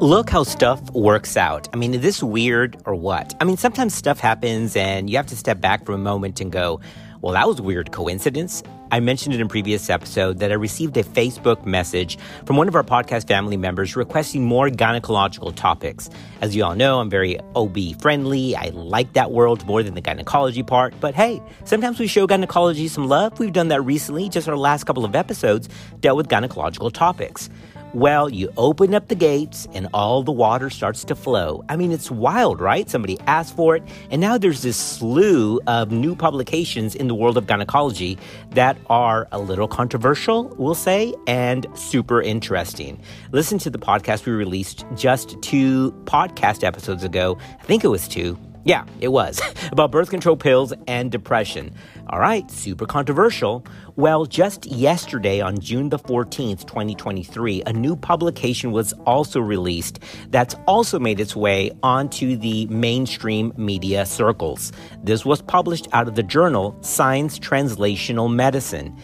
Look how stuff works out. I mean, is this weird or what? I mean, sometimes stuff happens and you have to step back for a moment and go, well, that was weird coincidence. I mentioned it in previous episode that I received a Facebook message from one of our podcast family members requesting more gynecological topics. As you all know, I'm very OB friendly. I like that world more than the gynecology part. But hey, sometimes we show gynecology some love. We've done that recently. Just our last couple of episodes dealt with gynecological topics. Well, you open up the gates and all the water starts to flow. I mean, it's wild, right? Somebody asked for it, and now there's this slew of new publications in the world of gynecology that are a little controversial, we'll say, and super interesting. Listen to the podcast we released just two podcast episodes ago. I think it was two yeah, it was. About birth control pills and depression. All right, super controversial. Well, just yesterday on June the 14th, 2023, a new publication was also released that's also made its way onto the mainstream media circles. This was published out of the journal Science Translational Medicine.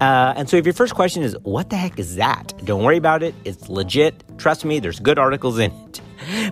Uh, and so, if your first question is, what the heck is that? Don't worry about it. It's legit. Trust me, there's good articles in it.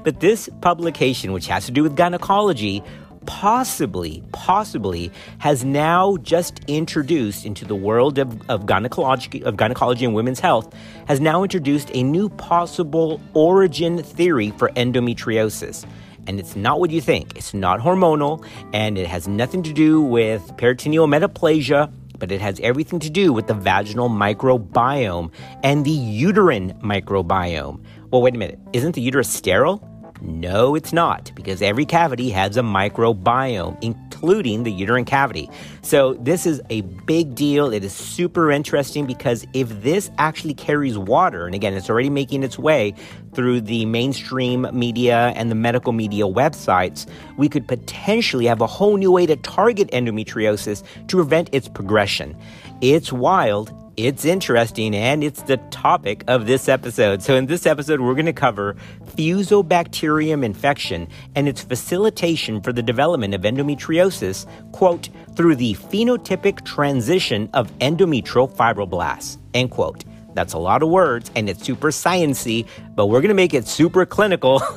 But this publication, which has to do with gynecology, possibly, possibly has now just introduced into the world of, of, gynecology, of gynecology and women's health, has now introduced a new possible origin theory for endometriosis. And it's not what you think. It's not hormonal, and it has nothing to do with peritoneal metaplasia, but it has everything to do with the vaginal microbiome and the uterine microbiome, well, wait a minute. Isn't the uterus sterile? No, it's not, because every cavity has a microbiome, including the uterine cavity. So, this is a big deal. It is super interesting because if this actually carries water, and again, it's already making its way through the mainstream media and the medical media websites, we could potentially have a whole new way to target endometriosis to prevent its progression. It's wild it's interesting and it's the topic of this episode. So, in this episode, we're going to cover fusobacterium infection and its facilitation for the development of endometriosis, quote, through the phenotypic transition of endometrial fibroblasts, end quote. That's a lot of words and it's super sciency, but we're going to make it super clinical.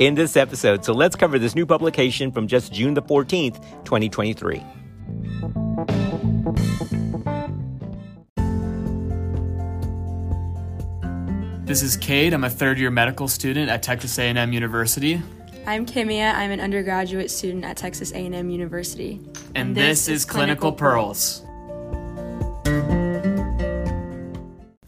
in this episode. So let's cover this new publication from just June the 14th, 2023. This is Cade. I'm a third year medical student at Texas A&M University. I'm Kimia. I'm an undergraduate student at Texas A&M University. And, and this, this, is Clinical, Clinical Pearls.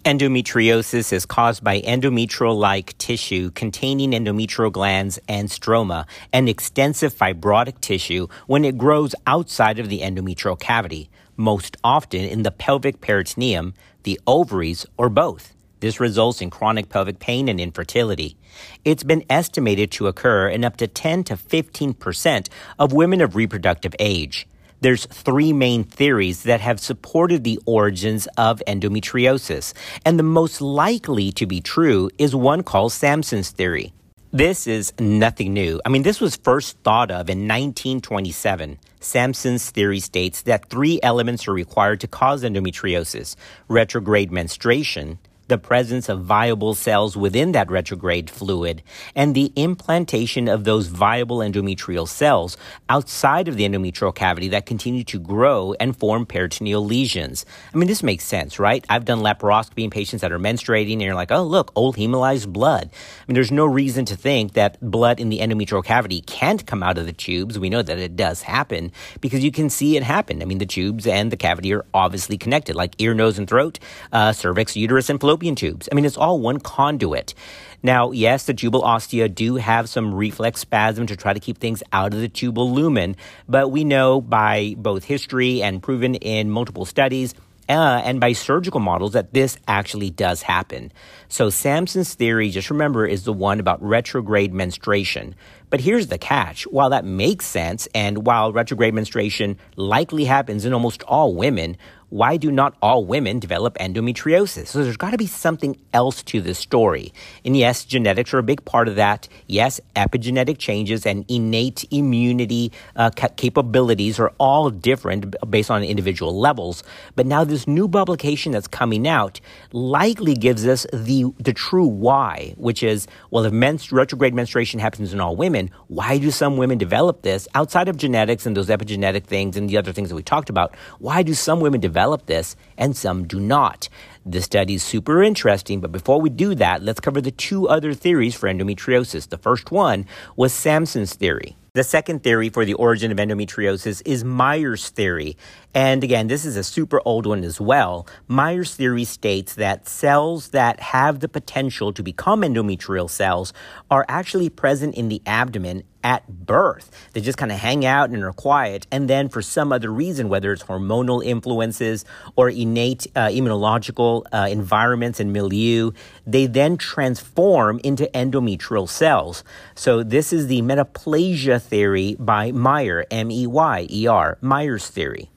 Endometriosis is caused by endometrial like tissue containing endometrial glands and stroma and extensive fibrotic tissue when it grows outside of the endometrial cavity, most often in the pelvic peritoneum, the ovaries, or both. This results in chronic pelvic pain and infertility. It's been estimated to occur in up to 10 to 15% of women of reproductive age. There's three main theories that have supported the origins of endometriosis, and the most likely to be true is one called Sampson's theory. This is nothing new. I mean, this was first thought of in 1927. Sampson's theory states that three elements are required to cause endometriosis retrograde menstruation, the presence of viable cells within that retrograde fluid, and the implantation of those viable endometrial cells outside of the endometrial cavity that continue to grow and form peritoneal lesions. I mean, this makes sense, right? I've done laparoscopy in patients that are menstruating, and you're like, oh, look, old hemolyzed blood. I mean, there's no reason to think that blood in the endometrial cavity can't come out of the tubes. We know that it does happen because you can see it happen. I mean, the tubes and the cavity are obviously connected, like ear, nose, and throat, uh, cervix, uterus, and fallopian fallopian tubes. I mean, it's all one conduit. Now, yes, the tubal ostia do have some reflex spasm to try to keep things out of the tubal lumen, but we know by both history and proven in multiple studies uh, and by surgical models that this actually does happen. So, Sampson's theory, just remember, is the one about retrograde menstruation. But here's the catch. While that makes sense, and while retrograde menstruation likely happens in almost all women, why do not all women develop endometriosis? So there's got to be something else to this story. And yes, genetics are a big part of that. Yes, epigenetic changes and innate immunity uh, capabilities are all different based on individual levels. But now this new publication that's coming out likely gives us the, the true why, which is, well, if men's, retrograde menstruation happens in all women, why do some women develop this outside of genetics and those epigenetic things and the other things that we talked about? Why do some women develop develop this and some do not. This study is super interesting, but before we do that, let's cover the two other theories for endometriosis. The first one was Sampson's theory. The second theory for the origin of endometriosis is Meyer's theory. And again, this is a super old one as well. Meyer's theory states that cells that have the potential to become endometrial cells are actually present in the abdomen at birth. They just kind of hang out and are quiet. And then, for some other reason, whether it's hormonal influences or innate uh, immunological uh, environments and milieu, they then transform into endometrial cells. So, this is the metaplasia theory by Meyer, M E Y E R, Meyer's theory.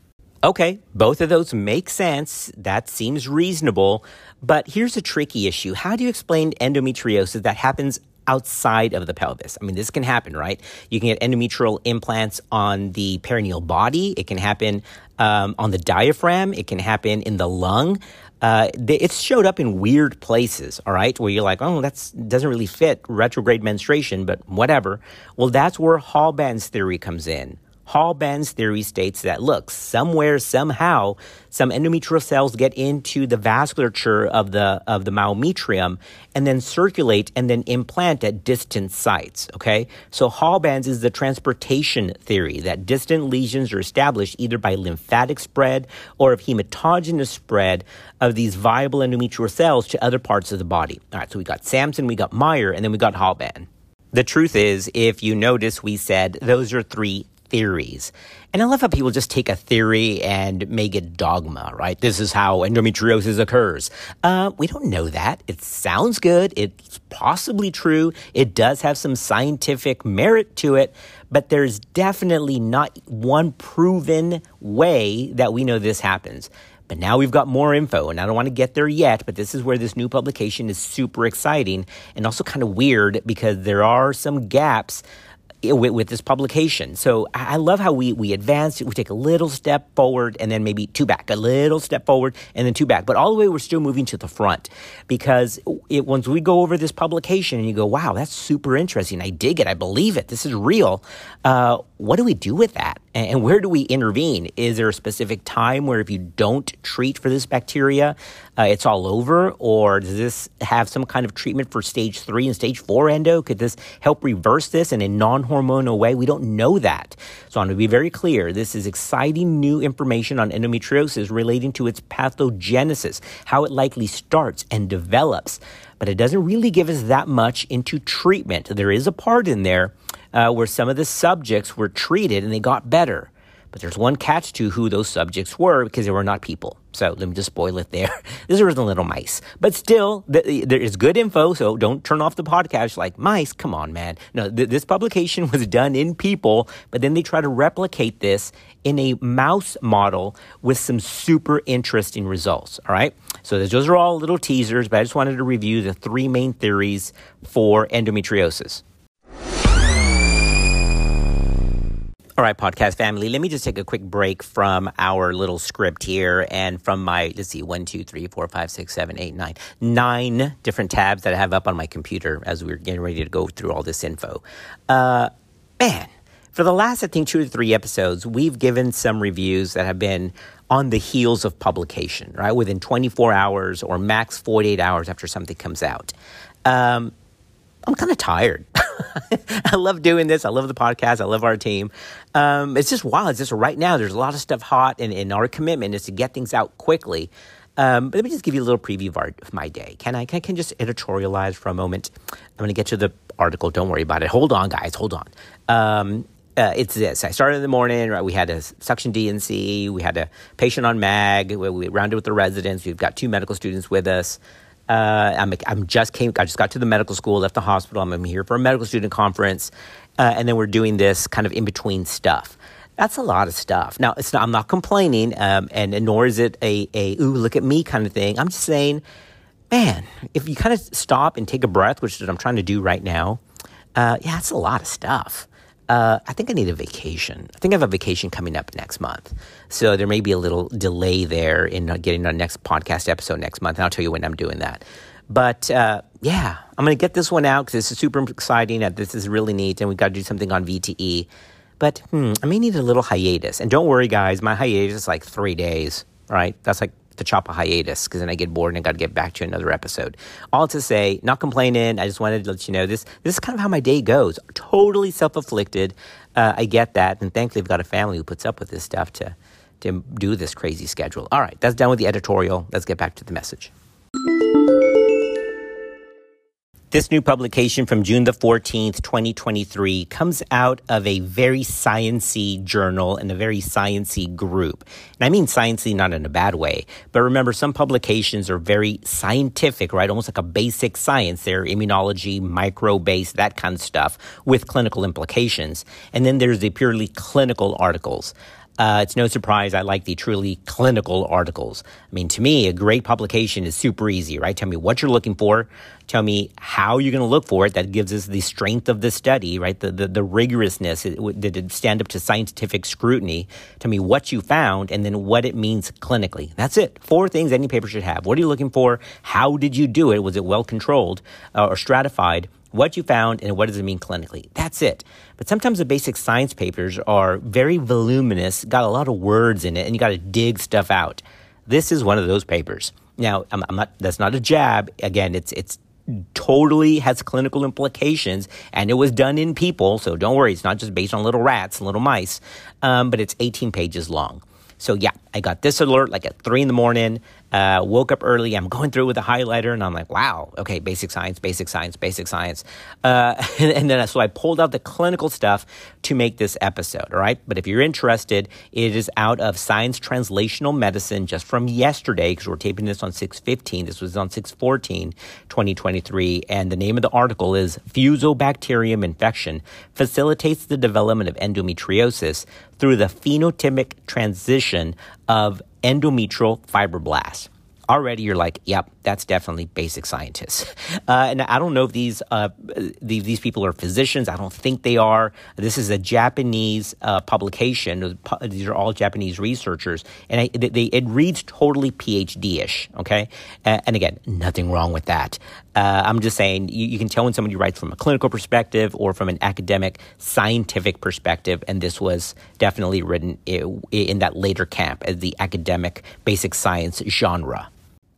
Okay, both of those make sense. That seems reasonable. But here's a tricky issue. How do you explain endometriosis that happens outside of the pelvis? I mean, this can happen, right? You can get endometrial implants on the perineal body. It can happen um, on the diaphragm. It can happen in the lung. Uh, it's showed up in weird places, all right, where you're like, oh, that doesn't really fit retrograde menstruation, but whatever. Well, that's where Halban's theory comes in. Halban's theory states that, look, somewhere, somehow, some endometrial cells get into the vasculature of the, of the myometrium and then circulate and then implant at distant sites, okay? So Halban's is the transportation theory that distant lesions are established either by lymphatic spread or of hematogenous spread of these viable endometrial cells to other parts of the body. All right, so we got Sampson, we got Meyer, and then we got Halban. The truth is, if you notice, we said those are three theories. And I love how people just take a theory and make it dogma, right? This is how endometriosis occurs. Uh, we don't know that. It sounds good. It's possibly true. It does have some scientific merit to it, but there's definitely not one proven way that we know this happens. But now we've got more info, and I don't want to get there yet, but this is where this new publication is super exciting and also kind of weird because there are some gaps with, with, this publication. So I love how we, we advance, we take a little step forward and then maybe two back, a little step forward and then two back. But all the way, we're still moving to the front because it, once we go over this publication and you go, wow, that's super interesting. I dig it. I believe it. This is real. Uh, what do we do with that? And where do we intervene? Is there a specific time where if you don't treat for this bacteria, uh, it's all over? Or does this have some kind of treatment for stage three and stage four endo? Could this help reverse this in a non hormonal way? We don't know that. So I want to be very clear. This is exciting new information on endometriosis relating to its pathogenesis, how it likely starts and develops. But it doesn't really give us that much into treatment. There is a part in there uh, where some of the subjects were treated and they got better. But there's one catch to who those subjects were because they were not people. So let me just spoil it there. These are the little mice. But still, there is good info, so don't turn off the podcast like, mice, come on, man. No, th- this publication was done in people, but then they try to replicate this in a mouse model with some super interesting results. All right. So those are all little teasers, but I just wanted to review the three main theories for endometriosis. All right, podcast family, let me just take a quick break from our little script here and from my, let's see, one, two, three, four, five, six, seven, eight, nine, nine different tabs that I have up on my computer as we're getting ready to go through all this info. Uh, man, for the last, I think, two or three episodes, we've given some reviews that have been on the heels of publication, right? Within 24 hours or max 48 hours after something comes out. Um, I'm kind of tired. I love doing this. I love the podcast. I love our team. Um, it's just wild. It's just right now, there's a lot of stuff hot, and, and our commitment is to get things out quickly. Um, but let me just give you a little preview of, our, of my day. Can I, can I can just editorialize for a moment? I'm going to get to the article. Don't worry about it. Hold on, guys. Hold on. Um, uh, it's this. I started in the morning. Right, we had a suction D&C. We had a patient on mag. We, we rounded with the residents. We've got two medical students with us. Uh, I'm, I'm just came. I just got to the medical school, left the hospital. I'm, here for a medical student conference, uh, and then we're doing this kind of in between stuff. That's a lot of stuff. Now, it's not, I'm not complaining, um, and, and, nor is it a, a, ooh, look at me kind of thing. I'm just saying, man, if you kind of stop and take a breath, which is what I'm trying to do right now, uh, yeah, it's a lot of stuff. Uh, I think I need a vacation. I think I have a vacation coming up next month. So there may be a little delay there in getting our next podcast episode next month. And I'll tell you when I'm doing that. But uh, yeah, I'm going to get this one out because this is super exciting. And this is really neat. And we've got to do something on VTE. But hmm, I may need a little hiatus. And don't worry, guys, my hiatus is like three days, right? That's like to chop a hiatus because then I get bored and I got to get back to another episode. All to say, not complaining. I just wanted to let you know this. This is kind of how my day goes. Totally self-afflicted. Uh, I get that, and thankfully, I've got a family who puts up with this stuff to to do this crazy schedule. All right, that's done with the editorial. Let's get back to the message. This new publication from June the 14th, 2023 comes out of a very sciency journal and a very sciency group. And I mean sciency not in a bad way, but remember some publications are very scientific, right? Almost like a basic science. They're immunology, micro-based, that kind of stuff with clinical implications. And then there's the purely clinical articles. Uh, it's no surprise I like the truly clinical articles. I mean, to me, a great publication is super easy, right? Tell me what you're looking for. Tell me how you're going to look for it. That gives us the strength of the study, right? The, the, the rigorousness. Did it stand up to scientific scrutiny? Tell me what you found and then what it means clinically. That's it. Four things any paper should have. What are you looking for? How did you do it? Was it well controlled uh, or stratified? What you found and what does it mean clinically. That's it. But sometimes the basic science papers are very voluminous, got a lot of words in it, and you got to dig stuff out. This is one of those papers. Now, I'm, I'm not, that's not a jab. Again, it's, it's totally has clinical implications and it was done in people. So don't worry. It's not just based on little rats and little mice. Um, but it's 18 pages long. So yeah, I got this alert like at three in the morning. Uh, woke up early. I'm going through with a highlighter, and I'm like, wow, okay, basic science, basic science, basic science. Uh, and, and, then so I pulled out the clinical stuff to make this episode. All right, but if you're interested, it is out of Science Translational Medicine just from yesterday because we're taping this on 6:15. This was on 6:14, 2023, and the name of the article is Fusobacterium infection facilitates the development of endometriosis through the phenotypic transition of endometrial fibroblasts. Already you're like, yep, that's definitely basic scientists. Uh, and I don't know if these, uh, these, these people are physicians. I don't think they are. This is a Japanese uh, publication. These are all Japanese researchers, and I, they, it reads totally PhD ish. Okay, and again, nothing wrong with that. Uh, I'm just saying you, you, can tell when somebody writes from a clinical perspective or from an academic scientific perspective, and this was definitely written in, in that later camp as the academic basic science genre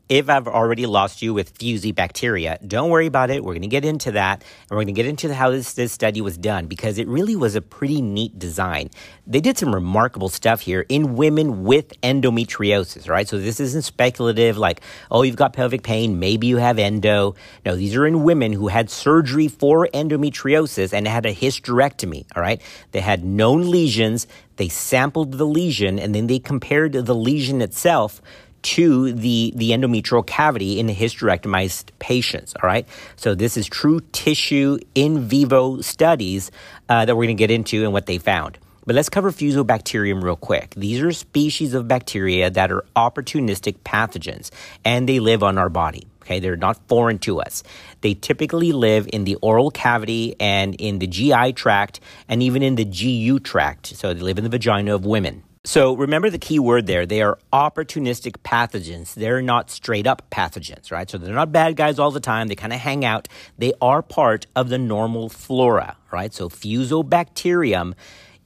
if I've already lost you with Fusobacteria, don't worry about it. We're going to get into that and we're going to get into how this, this study was done because it really was a pretty neat design. They did some remarkable stuff here in women with endometriosis, right? So this isn't speculative like, oh, you've got pelvic pain, maybe you have endo. No, these are in women who had surgery for endometriosis and had a hysterectomy, all right? They had known lesions. They sampled the lesion and then they compared the lesion itself to the, the endometrial cavity in the hysterectomized patients. All right. So this is true tissue in vivo studies uh, that we're going to get into and what they found. But let's cover Fusobacterium real quick. These are species of bacteria that are opportunistic pathogens and they live on our body. Okay, they're not foreign to us. They typically live in the oral cavity and in the GI tract and even in the GU tract. So they live in the vagina of women. So remember the key word there. They are opportunistic pathogens. They're not straight up pathogens, right? So they're not bad guys all the time. They kind of hang out. They are part of the normal flora, right? So Fusobacterium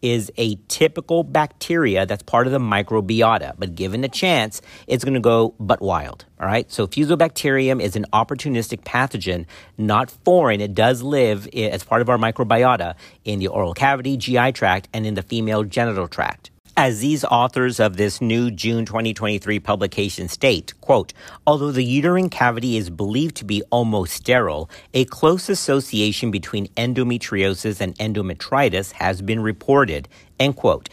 is a typical bacteria that's part of the microbiota, but given a chance, it's going to go butt wild. All right. So Fusobacterium is an opportunistic pathogen, not foreign. It does live as part of our microbiota in the oral cavity, GI tract, and in the female genital tract. As these authors of this new June 2023 publication state, quote, although the uterine cavity is believed to be almost sterile, a close association between endometriosis and endometritis has been reported, end quote.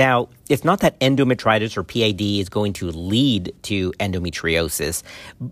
Now, it's not that endometritis or PID is going to lead to endometriosis,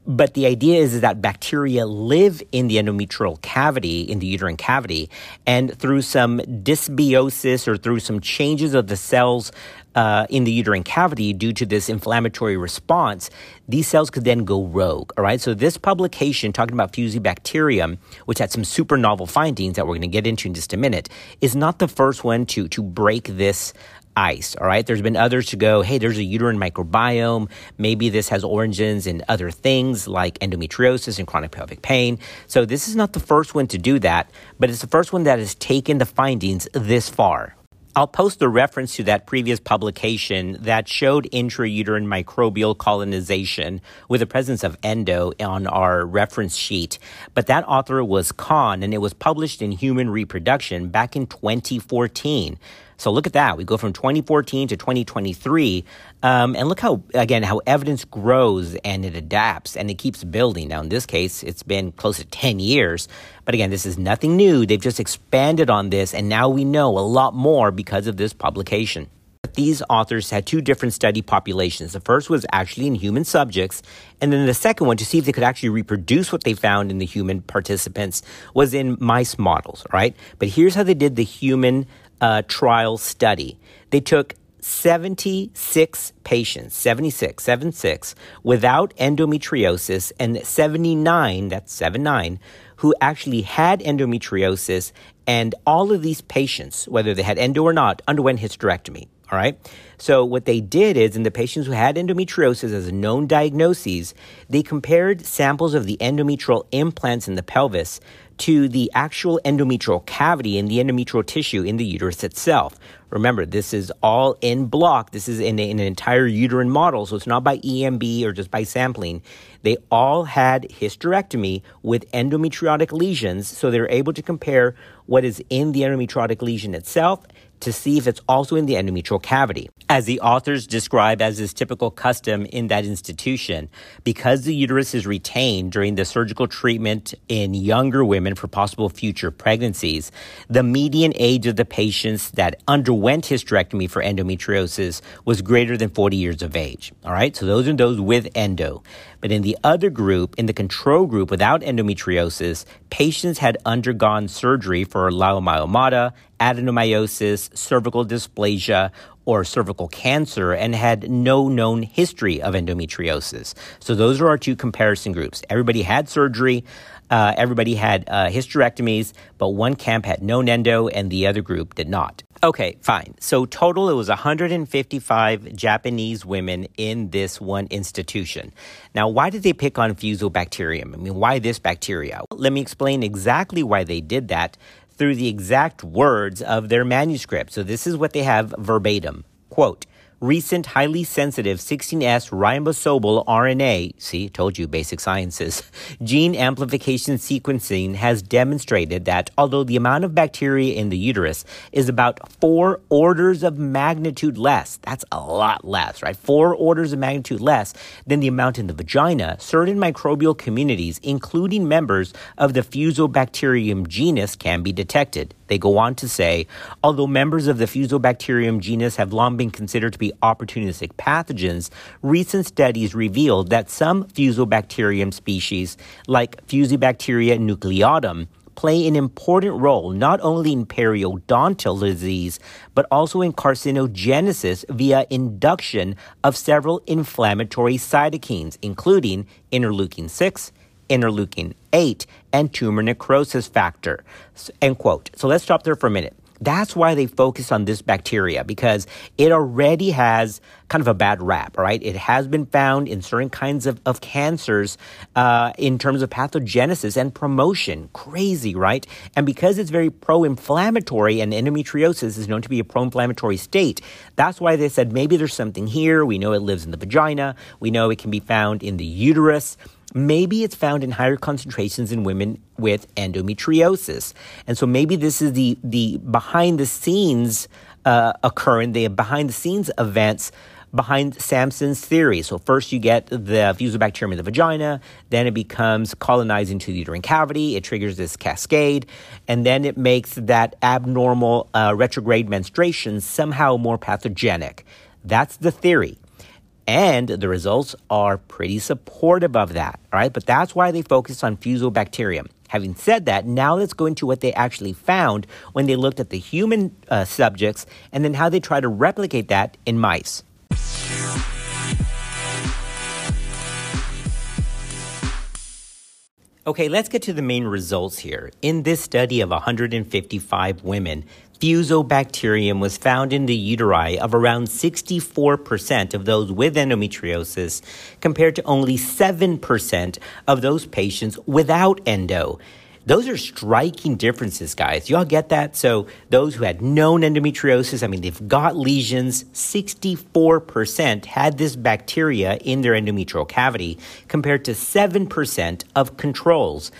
but the idea is, is that bacteria live in the endometrial cavity, in the uterine cavity, and through some dysbiosis or through some changes of the cells uh, in the uterine cavity due to this inflammatory response, these cells could then go rogue. All right. So this publication talking about Fusobacterium, which had some super novel findings that we're going to get into in just a minute, is not the first one to to break this ice. All right. There's been others to go, hey, there's a uterine microbiome. Maybe this has origins in other things like endometriosis and chronic pelvic pain. So this is not the first one to do that, but it's the first one that has taken the findings this far. I'll post the reference to that previous publication that showed intrauterine microbial colonization with the presence of endo on our reference sheet. But that author was Khan, and it was published in Human Reproduction back in 2014. So look at that. We go from 2014 to 2023. Um, and look how, again, how evidence grows and it adapts and it keeps building. Now, in this case, it's been close to 10 years. But again, this is nothing new. They've just expanded on this. And now we know a lot more because of this publication. These authors had two different study populations. The first was actually in human subjects, and then the second one, to see if they could actually reproduce what they found in the human participants, was in mice models, right? But here's how they did the human uh, trial study. They took 76 patients, 76, 76, without endometriosis, and 79, that's 79, who actually had endometriosis. And all of these patients, whether they had endo or not, underwent hysterectomy. All right. So what they did is in the patients who had endometriosis as a known diagnosis, they compared samples of the endometrial implants in the pelvis to the actual endometrial cavity and the endometrial tissue in the uterus itself. Remember, this is all in block. This is in, in, an entire uterine model, so it's not by EMB or just by sampling. They all had hysterectomy with endometriotic lesions, so they're able to compare what is in the endometriotic lesion itself to see if it's also in the endometrial cavity. As the authors describe as is typical custom in that institution, because the uterus is retained during the surgical treatment in younger women for possible future pregnancies, the median age of the patients that underwent hysterectomy for endometriosis was greater than 40 years of age. All right, so those are those with endo. But in the other group, in the control group without endometriosis, patients had undergone surgery for leiomyomata, adenomyosis, cervical dysplasia, or cervical cancer and had no known history of endometriosis. So those are our two comparison groups. Everybody had surgery. Uh, everybody had uh, hysterectomies, but one camp had no endo and the other group did not. Okay, fine. So total, it was 155 Japanese women in this one institution. Now, why did they pick on Fusobacterium? I mean, why this bacteria? Let me explain exactly why they did that through the exact words of their manuscript. So this is what they have verbatim. Quote, recent highly sensitive 16S ribosomal RNA, see, told you basic sciences, gene amplification sequencing has demonstrated that although the amount of bacteria in the uterus is about four orders of magnitude less, that's a lot less, right? Four orders of magnitude less than the amount in the vagina, certain microbial communities, including members of the Fusobacterium genus, can be detected. They go on to say, although members of the Fusobacterium genus have long been considered to be opportunistic pathogens, recent studies revealed that some Fusobacterium species, like Fusobacteria nucleatum, play an important role not only in periodontal disease, but also in carcinogenesis via induction of several inflammatory cytokines, including interleukin 6, interleukin 8, and tumor necrosis factor. End quote. So let's stop there for a minute. That's why they focus on this bacteria because it already has kind of a bad rap, right? It has been found in certain kinds of, of cancers uh, in terms of pathogenesis and promotion. Crazy, right? And because it's very pro inflammatory and endometriosis is known to be a pro inflammatory state, that's why they said maybe there's something here. We know it lives in the vagina, we know it can be found in the uterus. Maybe it's found in higher concentrations in women with endometriosis. And so maybe this is the, the behind the scenes uh, occurring, the behind the scenes events behind Sampson's theory. So, first you get the fusobacterium in the vagina, then it becomes colonized into the uterine cavity, it triggers this cascade, and then it makes that abnormal uh, retrograde menstruation somehow more pathogenic. That's the theory. And the results are pretty supportive of that, all right? But that's why they focus on fusobacterium. Having said that, now let's go into what they actually found when they looked at the human uh, subjects and then how they try to replicate that in mice. Okay, let's get to the main results here. In this study of 155 women, fusobacterium was found in the uteri of around 64% of those with endometriosis, compared to only 7% of those patients without endo. Those are striking differences, guys. Y'all get that? So, those who had known endometriosis, I mean, they've got lesions, 64% had this bacteria in their endometrial cavity compared to 7% of controls.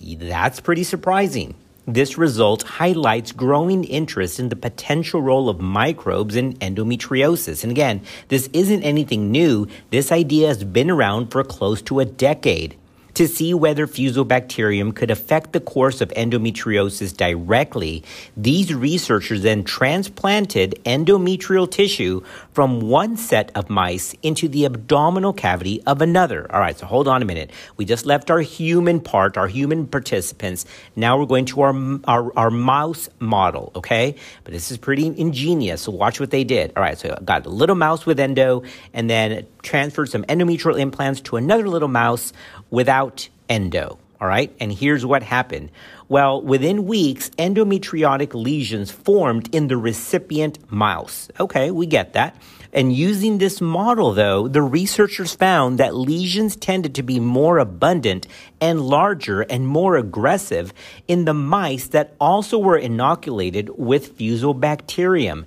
That's pretty surprising. This result highlights growing interest in the potential role of microbes in endometriosis. And again, this isn't anything new. This idea has been around for close to a decade to see whether fusobacterium could affect the course of endometriosis directly, these researchers then transplanted endometrial tissue from one set of mice into the abdominal cavity of another. All right, so hold on a minute. We just left our human part, our human participants. Now we're going to our, our, our mouse model, okay? But this is pretty ingenious, so watch what they did. All right, so I got a little mouse with endo and then transferred some endometrial implants to another little mouse without endo. All right, and here's what happened. Well, within weeks, endometriotic lesions formed in the recipient mouse. Okay, we get that. And using this model, though, the researchers found that lesions tended to be more abundant and larger and more aggressive in the mice that also were inoculated with fusobacterium.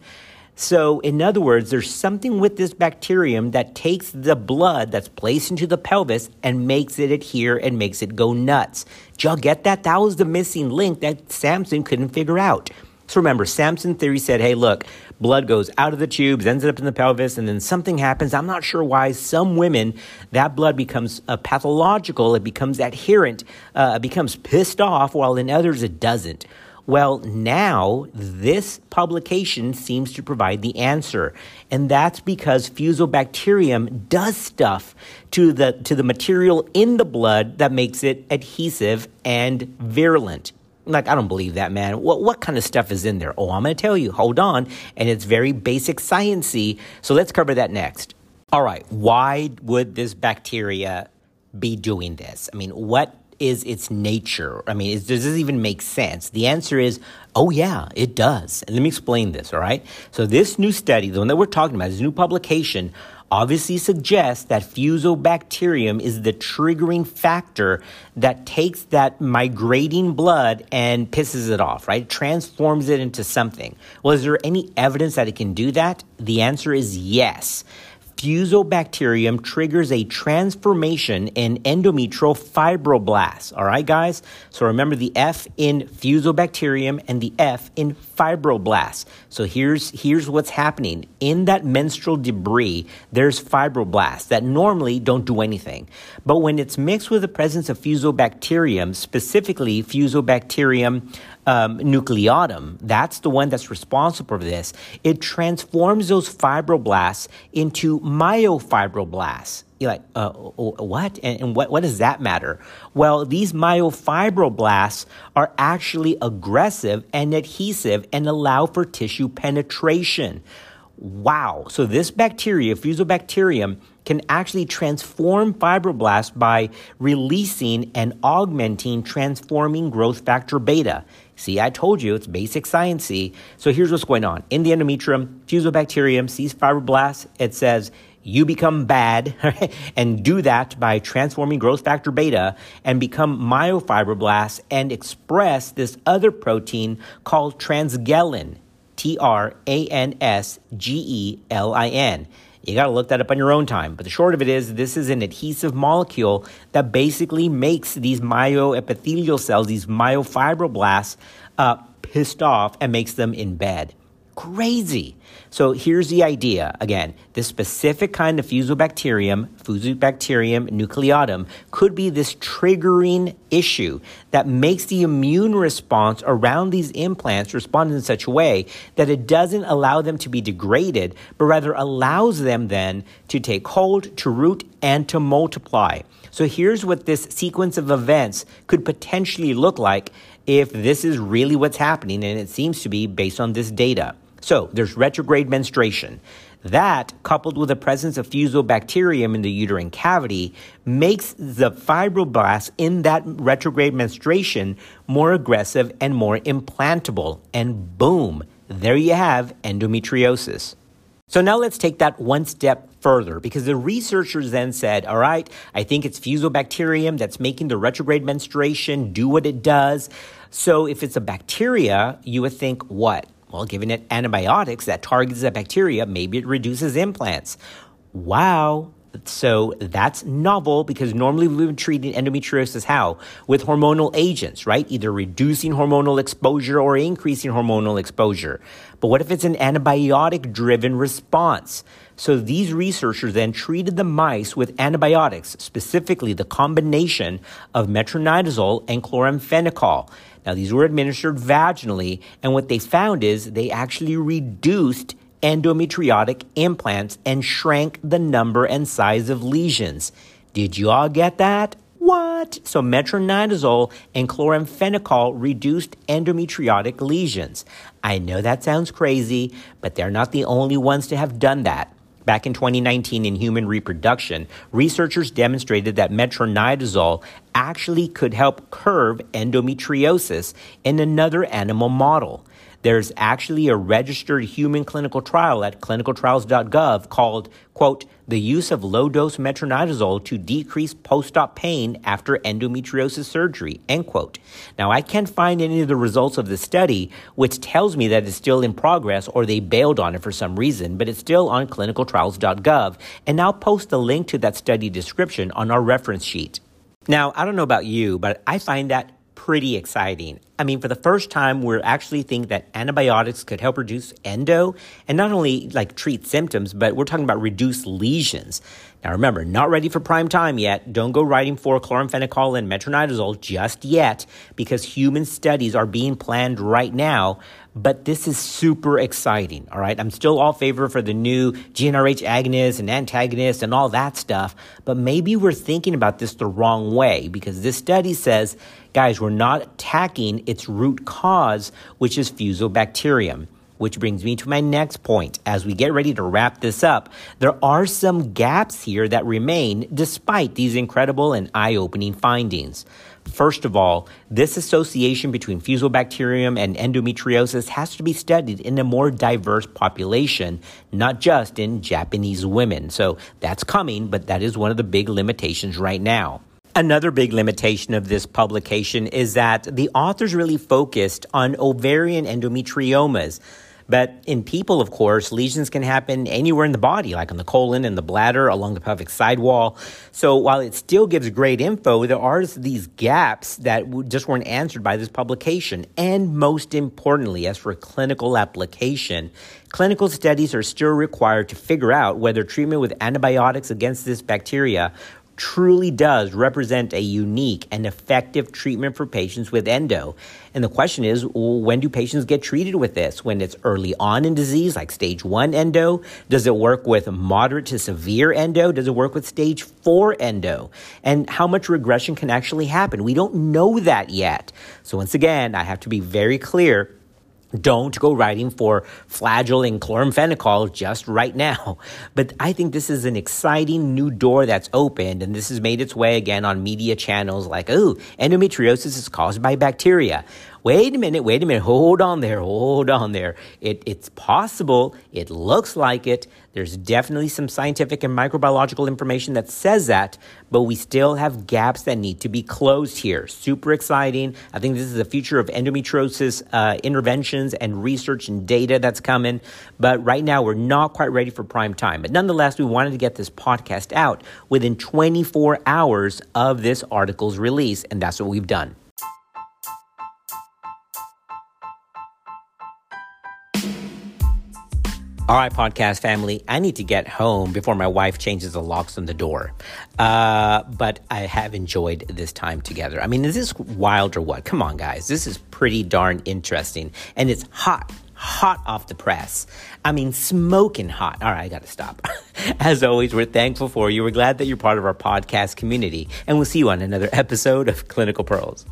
So, in other words, there's something with this bacterium that takes the blood that's placed into the pelvis and makes it adhere and makes it go nuts. Did y'all get that? That was the missing link that Sampson couldn't figure out. So remember, Sampson theory said, hey, look, blood goes out of the tubes, ends up in the pelvis, and then something happens. I'm not sure why. Some women, that blood becomes uh, pathological, it becomes adherent, uh, it becomes pissed off, while in others it doesn't. Well, now this publication seems to provide the answer. And that's because fusobacterium does stuff to the, to the material in the blood that makes it adhesive and virulent. Like, I don't believe that, man. What, what kind of stuff is in there? Oh, I'm going to tell you. Hold on. And it's very basic sciency. So let's cover that next. All right. Why would this bacteria be doing this? I mean, what is its nature? I mean, is, does this even make sense? The answer is, oh, yeah, it does. And let me explain this, all right? So, this new study, the one that we're talking about, this new publication, obviously suggests that fusobacterium is the triggering factor that takes that migrating blood and pisses it off, right? Transforms it into something. Well, is there any evidence that it can do that? The answer is yes fusobacterium triggers a transformation in endometrial fibroblasts. All right, guys? So remember the F in fusobacterium and the F in fibroblasts. So here's, here's what's happening. In that menstrual debris, there's fibroblasts that normally don't do anything. But when it's mixed with the presence of fusobacterium, specifically fusobacterium um, nucleatum, that's the one that's responsible for this, it transforms those fibroblasts into myofibroblasts. You're like, uh, what? And, and, what, what does that matter? Well, these myofibroblasts are actually aggressive and adhesive and allow for tissue penetration. Wow. So this bacteria, fusobacterium, can actually transform fibroblasts by releasing and augmenting transforming growth factor beta. See, I told you it's basic sciencey. So here's what's going on. In the endometrium, fusobacterium sees fibroblasts. It says, you become bad and do that by transforming growth factor beta and become myofibroblasts and express this other protein called transgelin, T R A N S G E L I N. You got to look that up on your own time. But the short of it is, this is an adhesive molecule that basically makes these myoepithelial cells, these myofibroblasts, uh, pissed off and makes them in bed. Crazy. So here's the idea. Again, this specific kind of fusobacterium, Fusobacterium nucleatum, could be this triggering issue that makes the immune response around these implants respond in such a way that it doesn't allow them to be degraded, but rather allows them then to take hold, to root, and to multiply. So here's what this sequence of events could potentially look like if this is really what's happening, and it seems to be based on this data. So there's retrograde menstruation. That, coupled with the presence of fusobacterium in the uterine cavity, makes the fibroblasts in that retrograde menstruation more aggressive and more implantable. And boom, there you have endometriosis. So now let's take that one step further because the researchers then said, all right, I think it's fusobacterium that's making the retrograde menstruation do what it does. So if it's a bacteria, you would think what? Well, giving it antibiotics that targets the bacteria, maybe it reduces implants. Wow. So that's novel because normally we've been treating endometriosis how? With hormonal agents, right? Either reducing hormonal exposure or increasing hormonal exposure. But what if it's an antibiotic driven response? So these researchers then treated the mice with antibiotics, specifically the combination of metronidazole and chloramphenicol. Now, these were administered vaginally, and what they found is they actually reduced endometriotic implants and shrank the number and size of lesions. Did you all get that? What? So metronidazole and chloramphenicol reduced endometriotic lesions. I know that sounds crazy, but they're not the only ones to have done that. Back in 2019 in human reproduction, researchers demonstrated that metronidazole actually could help curb endometriosis in another animal model. There's actually a registered human clinical trial at clinicaltrials.gov called, quote, the use of low dose metronidazole to decrease post op pain after endometriosis surgery, end quote. Now, I can't find any of the results of the study, which tells me that it's still in progress or they bailed on it for some reason, but it's still on clinicaltrials.gov. And I'll post a link to that study description on our reference sheet. Now, I don't know about you, but I find that pretty exciting. I mean, for the first time, we're actually thinking that antibiotics could help reduce endo and not only like treat symptoms, but we're talking about reduce lesions. Now, remember, not ready for prime time yet. Don't go writing for chloramphenicol and metronidazole just yet because human studies are being planned right now. But this is super exciting, all right? I'm still all favor for the new GnRH agonist and antagonist and all that stuff, but maybe we're thinking about this the wrong way because this study says, guys, we're not attacking its root cause, which is fusobacterium. Which brings me to my next point. As we get ready to wrap this up, there are some gaps here that remain despite these incredible and eye opening findings. First of all, this association between fusobacterium and endometriosis has to be studied in a more diverse population, not just in Japanese women. So that's coming, but that is one of the big limitations right now. Another big limitation of this publication is that the authors really focused on ovarian endometriomas. But in people, of course, lesions can happen anywhere in the body, like on the colon and the bladder, along the pelvic sidewall. So while it still gives great info, there are these gaps that just weren't answered by this publication. And most importantly, as for clinical application, clinical studies are still required to figure out whether treatment with antibiotics against this bacteria truly does represent a unique and effective treatment for patients with endo. And the question is, when do patients get treated with this? When it's early on in disease, like stage one endo? Does it work with moderate to severe endo? Does it work with stage four endo? And how much regression can actually happen? We don't know that yet. So once again, I have to be very clear don't go writing for Flagyl and chloramphenicol just right now. But I think this is an exciting new door that's opened, and this has made its way again on media channels like, oh, endometriosis is caused by bacteria wait a minute, wait a minute, hold on there, hold on there. It, it's possible, it looks like it. There's definitely some scientific and microbiological information that says that, but we still have gaps that need to be closed here. Super exciting. I think this is the future of endometriosis uh, interventions and research and data that's coming. But right now, we're not quite ready for prime time. But nonetheless, we wanted to get this podcast out within 24 hours of this article's release, and that's what we've done. All right, podcast family, I need to get home before my wife changes the locks on the door. Uh, but I have enjoyed this time together. I mean, is this wild or what? Come on, guys. This is pretty darn interesting. And it's hot, hot off the press. I mean, smoking hot. All right, I got to stop. As always, we're thankful for you. We're glad that you're part of our podcast community. And we'll see you on another episode of Clinical Pearls.